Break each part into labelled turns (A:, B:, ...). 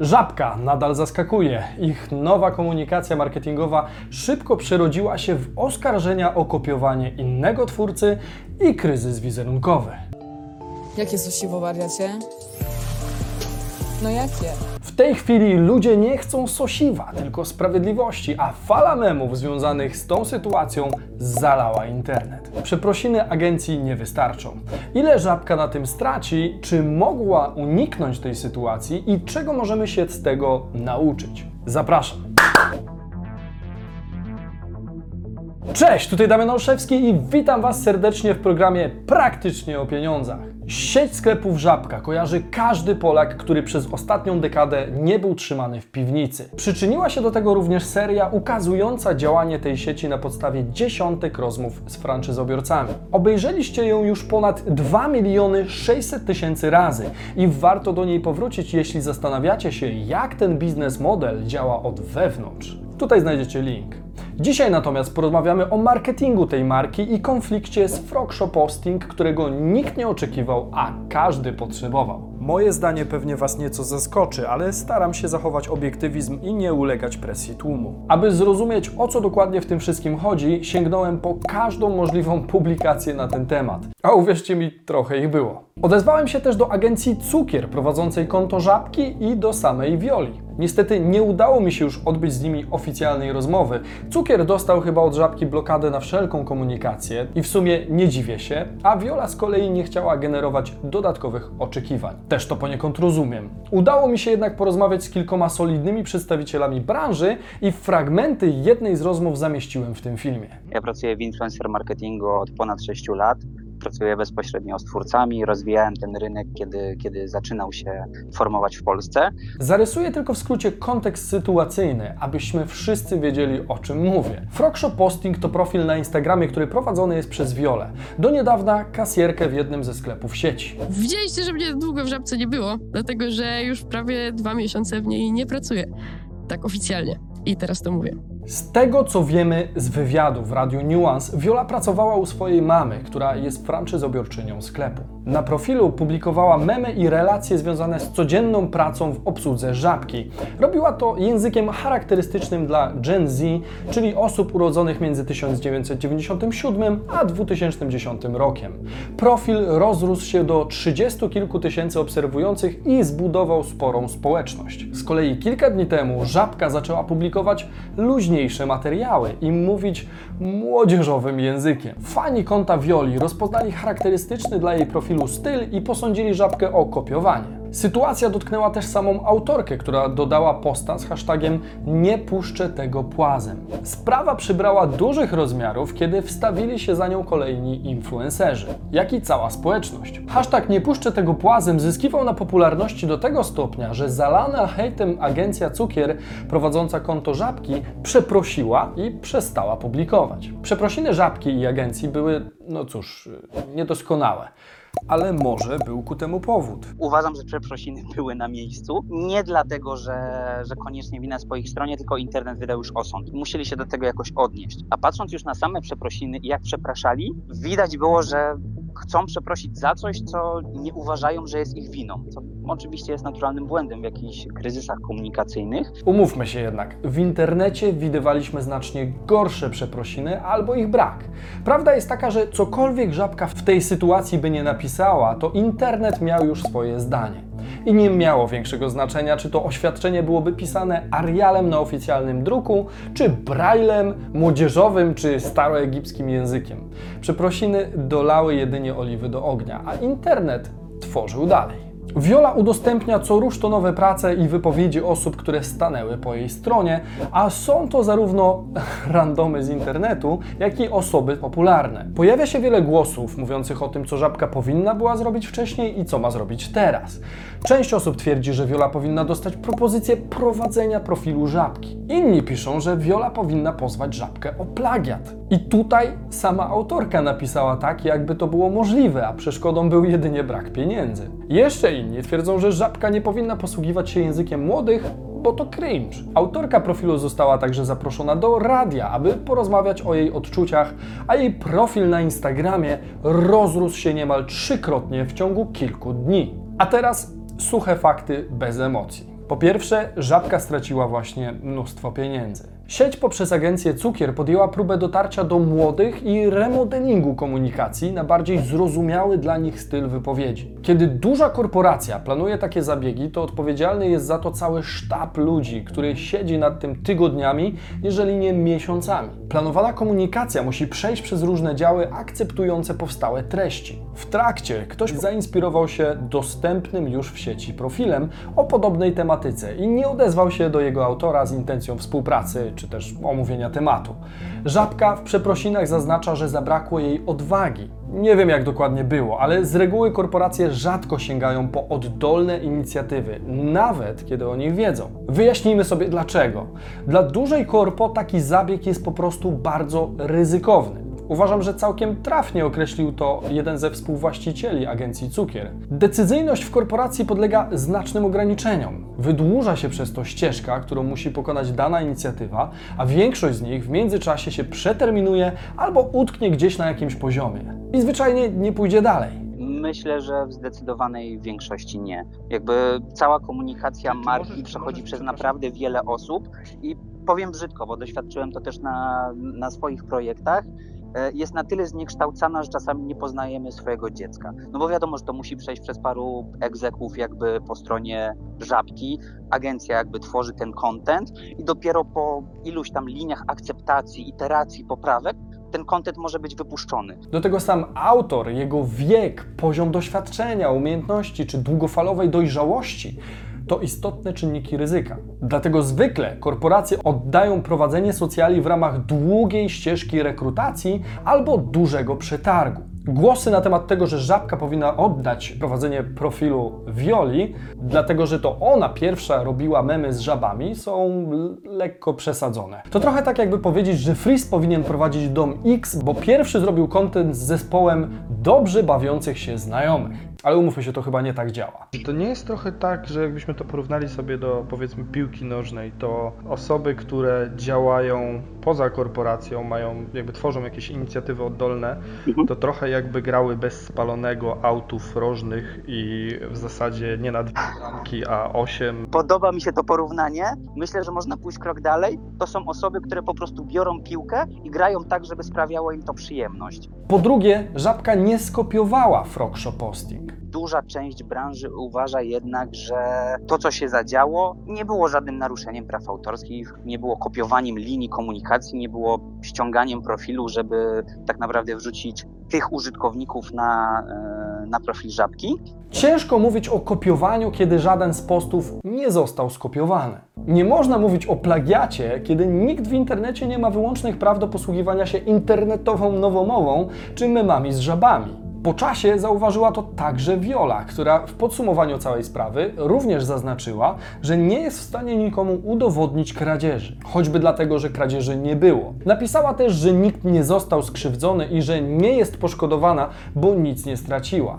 A: Żabka nadal zaskakuje. Ich nowa komunikacja marketingowa szybko przerodziła się w oskarżenia o kopiowanie innego twórcy i kryzys wizerunkowy.
B: Jakie sosiwo wariacie? No jakie?
A: Tej chwili ludzie nie chcą sosiwa, tylko sprawiedliwości, a fala memów związanych z tą sytuacją zalała internet. Przeprosiny agencji nie wystarczą. Ile żabka na tym straci? Czy mogła uniknąć tej sytuacji i czego możemy się z tego nauczyć? Zapraszam. Cześć, tutaj Damian Olszewski i witam Was serdecznie w programie Praktycznie o pieniądzach. Sieć sklepów Żabka kojarzy każdy Polak, który przez ostatnią dekadę nie był trzymany w piwnicy. Przyczyniła się do tego również seria ukazująca działanie tej sieci na podstawie dziesiątek rozmów z franczyzobiorcami. Obejrzeliście ją już ponad 2 miliony 600 tysięcy razy i warto do niej powrócić, jeśli zastanawiacie się, jak ten biznes model działa od wewnątrz. Tutaj znajdziecie link. Dzisiaj natomiast porozmawiamy o marketingu tej marki i konflikcie z Frogshop Posting, którego nikt nie oczekiwał, a każdy potrzebował. Moje zdanie pewnie Was nieco zaskoczy, ale staram się zachować obiektywizm i nie ulegać presji tłumu. Aby zrozumieć o co dokładnie w tym wszystkim chodzi, sięgnąłem po każdą możliwą publikację na ten temat. A uwierzcie mi, trochę ich było. Odezwałem się też do agencji Cukier prowadzącej konto Żabki i do samej Wioli. Niestety nie udało mi się już odbyć z nimi oficjalnej rozmowy. Cukier dostał chyba od Żabki blokadę na wszelką komunikację i w sumie nie dziwię się, a Viola z kolei nie chciała generować dodatkowych oczekiwań. Też to poniekąd rozumiem. Udało mi się jednak porozmawiać z kilkoma solidnymi przedstawicielami branży i fragmenty jednej z rozmów zamieściłem w tym filmie.
C: Ja pracuję w influencer marketingu od ponad 6 lat. Pracuję bezpośrednio z twórcami, rozwijałem ten rynek, kiedy, kiedy zaczynał się formować w Polsce.
A: Zarysuję tylko w skrócie kontekst sytuacyjny, abyśmy wszyscy wiedzieli o czym mówię. Frogshop Posting to profil na Instagramie, który prowadzony jest przez Wiolę. Do niedawna kasjerkę w jednym ze sklepów sieci.
D: Widzieliście, że mnie długo w żabce nie było, dlatego że już prawie dwa miesiące w niej nie pracuję. Tak oficjalnie. I teraz to mówię.
A: Z tego co wiemy z wywiadu w Radiu Nuance, Viola pracowała u swojej mamy, która jest franczyzobiorczynią sklepu. Na profilu publikowała memy i relacje związane z codzienną pracą w obsłudze żabki. Robiła to językiem charakterystycznym dla Gen Z, czyli osób urodzonych między 1997 a 2010 rokiem. Profil rozrósł się do 30 kilku tysięcy obserwujących i zbudował sporą społeczność. Z kolei kilka dni temu żabka zaczęła publikować luźniejsze materiały i mówić młodzieżowym językiem. Fani konta Violi rozpoznali charakterystyczny dla jej profilu styl i posądzili żabkę o kopiowanie. Sytuacja dotknęła też samą autorkę, która dodała posta z hashtagiem nie puszczę tego płazem. Sprawa przybrała dużych rozmiarów, kiedy wstawili się za nią kolejni influencerzy, jak i cała społeczność. Hashtag nie puszczę tego płazem zyskiwał na popularności do tego stopnia, że zalana hejtem agencja Cukier prowadząca konto Żabki przeprosiła i przestała publikować. Przeprosiny Żabki i agencji były, no cóż, niedoskonałe. Ale może był ku temu powód.
C: Uważam, że przeprosiny były na miejscu. Nie dlatego, że, że koniecznie wina jest po ich stronie, tylko internet wydał już osąd. Musieli się do tego jakoś odnieść. A patrząc już na same przeprosiny i jak przepraszali, widać było, że chcą przeprosić za coś, co nie uważają, że jest ich winą. Co oczywiście jest naturalnym błędem w jakichś kryzysach komunikacyjnych.
A: Umówmy się jednak, w internecie widywaliśmy znacznie gorsze przeprosiny albo ich brak. Prawda jest taka, że cokolwiek żabka w tej sytuacji by nie napisała, to internet miał już swoje zdanie. I nie miało większego znaczenia, czy to oświadczenie byłoby pisane Arialem na oficjalnym druku, czy Braillem, młodzieżowym, czy staroegipskim językiem. Przeprosiny dolały jedynie oliwy do ognia, a internet tworzył dalej. Viola udostępnia co rusz to nowe prace i wypowiedzi osób, które stanęły po jej stronie, a są to zarówno randomy z internetu, jak i osoby popularne. Pojawia się wiele głosów mówiących o tym, co żabka powinna była zrobić wcześniej i co ma zrobić teraz. Część osób twierdzi, że Viola powinna dostać propozycję prowadzenia profilu żabki. Inni piszą, że Viola powinna pozwać żabkę o plagiat. I tutaj sama autorka napisała tak, jakby to było możliwe, a przeszkodą był jedynie brak pieniędzy. Jeszcze inni twierdzą, że żabka nie powinna posługiwać się językiem młodych, bo to cringe. Autorka profilu została także zaproszona do radia, aby porozmawiać o jej odczuciach, a jej profil na Instagramie rozrósł się niemal trzykrotnie w ciągu kilku dni. A teraz suche fakty bez emocji. Po pierwsze, żabka straciła właśnie mnóstwo pieniędzy. Sieć poprzez agencję Cukier podjęła próbę dotarcia do młodych i remodelingu komunikacji na bardziej zrozumiały dla nich styl wypowiedzi. Kiedy duża korporacja planuje takie zabiegi, to odpowiedzialny jest za to cały sztab ludzi, który siedzi nad tym tygodniami, jeżeli nie miesiącami. Planowana komunikacja musi przejść przez różne działy akceptujące powstałe treści. W trakcie ktoś zainspirował się dostępnym już w sieci profilem o podobnej tematyce i nie odezwał się do jego autora z intencją współpracy czy też omówienia tematu. Żabka w przeprosinach zaznacza, że zabrakło jej odwagi. Nie wiem jak dokładnie było, ale z reguły korporacje rzadko sięgają po oddolne inicjatywy, nawet kiedy o nich wiedzą. Wyjaśnijmy sobie dlaczego. Dla dużej korpo taki zabieg jest po prostu bardzo ryzykowny. Uważam, że całkiem trafnie określił to jeden ze współwłaścicieli agencji Cukier. Decyzyjność w korporacji podlega znacznym ograniczeniom. Wydłuża się przez to ścieżka, którą musi pokonać dana inicjatywa, a większość z nich w międzyczasie się przeterminuje albo utknie gdzieś na jakimś poziomie. I zwyczajnie nie pójdzie dalej.
C: Myślę, że w zdecydowanej większości nie. Jakby cała komunikacja marki
A: możesz-
C: przechodzi
A: możesz,
C: przez naprawdę wiele osób i powiem brzydko, bo doświadczyłem to też na, na swoich projektach. E, Jest na tyle zniekształcana, że czasami nie poznajemy swojego dziecka. No bo wiadomo, że to musi przejść przez paru egzeków jakby po stronie żabki. Agencja jakby tworzy ten content i dopiero po iluś tam liniach akceptacji, iteracji, poprawek ten content może być wypuszczony.
A: Do tego sam autor, jego wiek, poziom doświadczenia, umiejętności czy długofalowej dojrzałości to istotne czynniki ryzyka. Dlatego zwykle korporacje oddają prowadzenie socjali w ramach długiej ścieżki rekrutacji albo dużego przetargu. Głosy na temat tego, że żabka powinna oddać prowadzenie profilu Violi, dlatego że to ona pierwsza robiła memy z żabami, są lekko przesadzone. To trochę tak jakby powiedzieć, że Freeze powinien prowadzić dom X, bo pierwszy zrobił content z zespołem dobrze bawiących się znajomych. Ale umówmy się, to chyba nie tak działa.
E: Czy to nie jest trochę tak, że jakbyśmy to porównali sobie do powiedzmy piłki nożnej, to osoby, które działają poza korporacją, mają, jakby tworzą jakieś inicjatywy oddolne,
C: Mhm.
E: to trochę jakby grały bez spalonego autów rożnych i w zasadzie nie na dwie bramki, a osiem.
C: Podoba mi się to porównanie. Myślę, że można pójść krok dalej. To są osoby, które po prostu biorą piłkę i grają tak, żeby sprawiało im to przyjemność.
A: Po drugie, żabka nie skopiowała Frogshop Posting.
C: Duża część branży uważa jednak, że to, co się zadziało, nie było żadnym naruszeniem praw autorskich, nie było kopiowaniem linii komunikacji, nie było ściąganiem profilu, żeby tak naprawdę wrzucić tych użytkowników na, e, na profil żabki.
A: Ciężko mówić o kopiowaniu, kiedy żaden z postów nie został skopiowany. Nie można mówić o plagiacie, kiedy nikt w internecie nie ma wyłącznych praw do posługiwania się internetową nowomową czy memami z żabami. Po czasie zauważyła to także Viola, która w podsumowaniu całej sprawy również zaznaczyła, że nie jest w stanie nikomu udowodnić kradzieży, choćby dlatego, że kradzieży nie było. Napisała też, że nikt nie został skrzywdzony i że nie jest poszkodowana, bo nic nie straciła.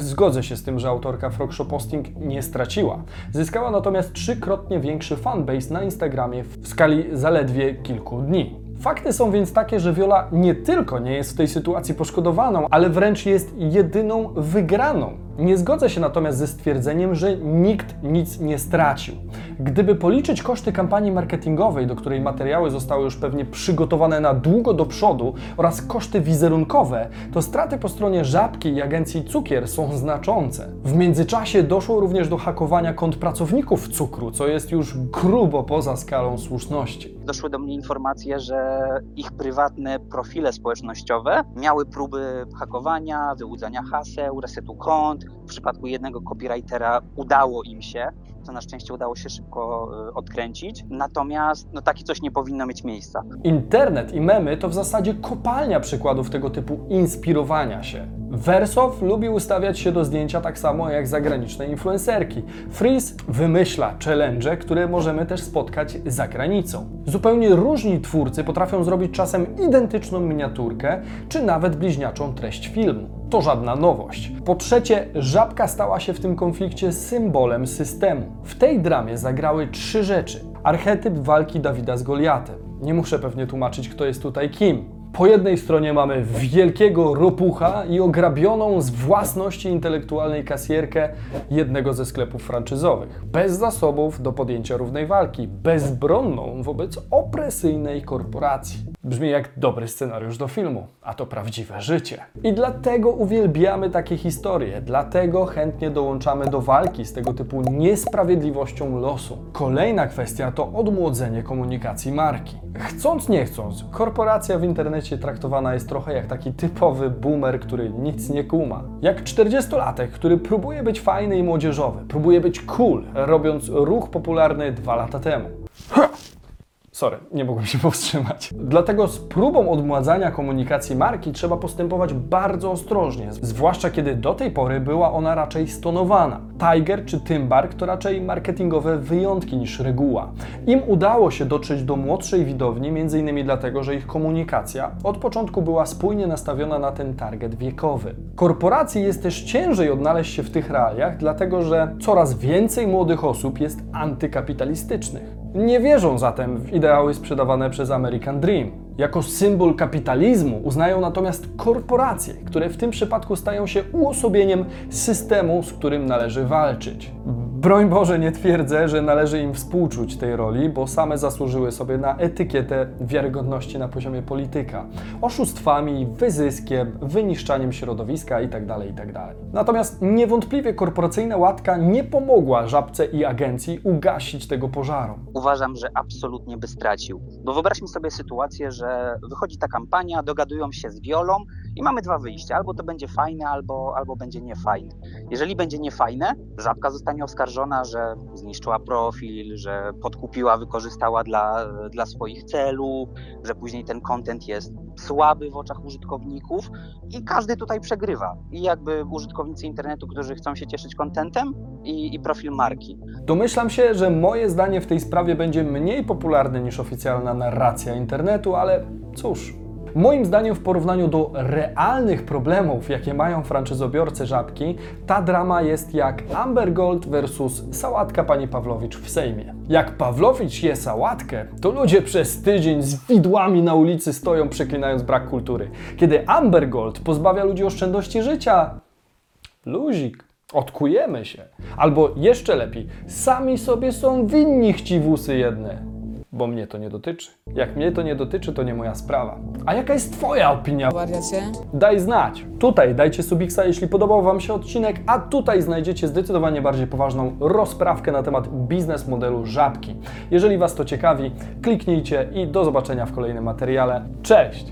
A: Zgodzę się z tym, że autorka Frogshop Posting nie straciła. Zyskała natomiast trzykrotnie większy fanbase na Instagramie w skali zaledwie kilku dni. Fakty są więc takie, że Viola nie tylko nie jest w tej sytuacji poszkodowaną, ale wręcz jest jedyną wygraną. Nie zgodzę się natomiast ze stwierdzeniem, że nikt nic nie stracił. Gdyby policzyć koszty kampanii marketingowej, do której materiały zostały już pewnie przygotowane na długo do przodu, oraz koszty wizerunkowe, to straty po stronie Żabki i agencji Cukier są znaczące. W międzyczasie doszło również do hakowania kont pracowników cukru, co jest już grubo poza skalą słuszności.
C: Doszły do mnie informacje, że ich prywatne profile społecznościowe miały próby hakowania, wyłudzania haseł, resetu kont. W przypadku jednego copywritera udało im się, co na szczęście udało się szybko e, odkręcić. Natomiast no, takie coś nie powinno mieć miejsca.
A: Internet i memy to w zasadzie kopalnia przykładów tego typu inspirowania się. Wersow lubi ustawiać się do zdjęcia tak samo jak zagraniczne influencerki. Freeze wymyśla challenge, które możemy też spotkać za granicą. Zupełnie różni twórcy potrafią zrobić czasem identyczną miniaturkę, czy nawet bliźniaczą treść filmu. To żadna nowość. Po trzecie, żabka stała się w tym konflikcie symbolem systemu. W tej dramie zagrały trzy rzeczy. Archetyp walki Dawida z Goliatem. Nie muszę pewnie tłumaczyć, kto jest tutaj kim. Po jednej stronie mamy wielkiego ropucha i ograbioną z własności intelektualnej kasjerkę jednego ze sklepów franczyzowych. Bez zasobów do podjęcia równej walki, bezbronną wobec opresyjnej korporacji. Brzmi jak dobry scenariusz do filmu, a to prawdziwe życie. I dlatego uwielbiamy takie historie, dlatego chętnie dołączamy do walki z tego typu niesprawiedliwością losu. Kolejna kwestia to odmłodzenie komunikacji marki. Chcąc nie chcąc, korporacja w internecie traktowana jest trochę jak taki typowy boomer, który nic nie kuma. Jak 40-latek, który próbuje być fajny i młodzieżowy, próbuje być cool, robiąc ruch popularny dwa lata temu. Sorry, nie mogłem się powstrzymać. Dlatego z próbą odmładzania komunikacji marki trzeba postępować bardzo ostrożnie, zwłaszcza kiedy do tej pory była ona raczej stonowana. Tiger czy Tymbark to raczej marketingowe wyjątki niż reguła. Im udało się dotrzeć do młodszej widowni, m.in. dlatego, że ich komunikacja od początku była spójnie nastawiona na ten target wiekowy. Korporacji jest też ciężej odnaleźć się w tych realiach, dlatego że coraz więcej młodych osób jest antykapitalistycznych. Nie wierzą zatem w ideały sprzedawane przez American Dream. Jako symbol kapitalizmu uznają natomiast korporacje, które w tym przypadku stają się uosobieniem systemu, z którym należy walczyć. Broń Boże, nie twierdzę, że należy im współczuć tej roli, bo same zasłużyły sobie na etykietę wiarygodności na poziomie polityka. Oszustwami, wyzyskiem, wyniszczaniem środowiska itd. itd. Natomiast niewątpliwie korporacyjna łatka nie pomogła żabce i agencji ugasić tego pożaru.
C: Uważam, że absolutnie by stracił. Bo wyobraźmy sobie sytuację, że wychodzi ta kampania, dogadują się z Wiolą i mamy dwa wyjścia. Albo to będzie fajne, albo, albo będzie niefajne. Jeżeli będzie niefajne, żabka zostanie oskarżona, że zniszczyła profil, że podkupiła, wykorzystała dla, dla swoich celów, że później ten content jest słaby w oczach użytkowników i każdy tutaj przegrywa. I jakby użytkownicy internetu, którzy chcą się cieszyć contentem i, i profil marki.
A: Domyślam się, że moje zdanie w tej sprawie będzie mniej popularne niż oficjalna narracja internetu, ale cóż. Moim zdaniem, w porównaniu do realnych problemów, jakie mają franczyzobiorcy żabki, ta drama jest jak Amber Gold versus sałatka pani Pawlowicz w Sejmie. Jak Pawlowicz je sałatkę, to ludzie przez tydzień z widłami na ulicy stoją, przeklinając brak kultury. Kiedy Amber Gold pozbawia ludzi oszczędności życia, luzik. Odkujemy się. Albo jeszcze lepiej, sami sobie są winni chciwusy jedne. Bo mnie to nie dotyczy. Jak mnie to nie dotyczy, to nie moja sprawa. A jaka jest Twoja opinia?
B: Wariacie?
A: Daj znać. Tutaj dajcie subiksa, jeśli podobał Wam się odcinek, a tutaj znajdziecie zdecydowanie bardziej poważną rozprawkę na temat biznes modelu żabki. Jeżeli Was to ciekawi, kliknijcie i do zobaczenia w kolejnym materiale. Cześć!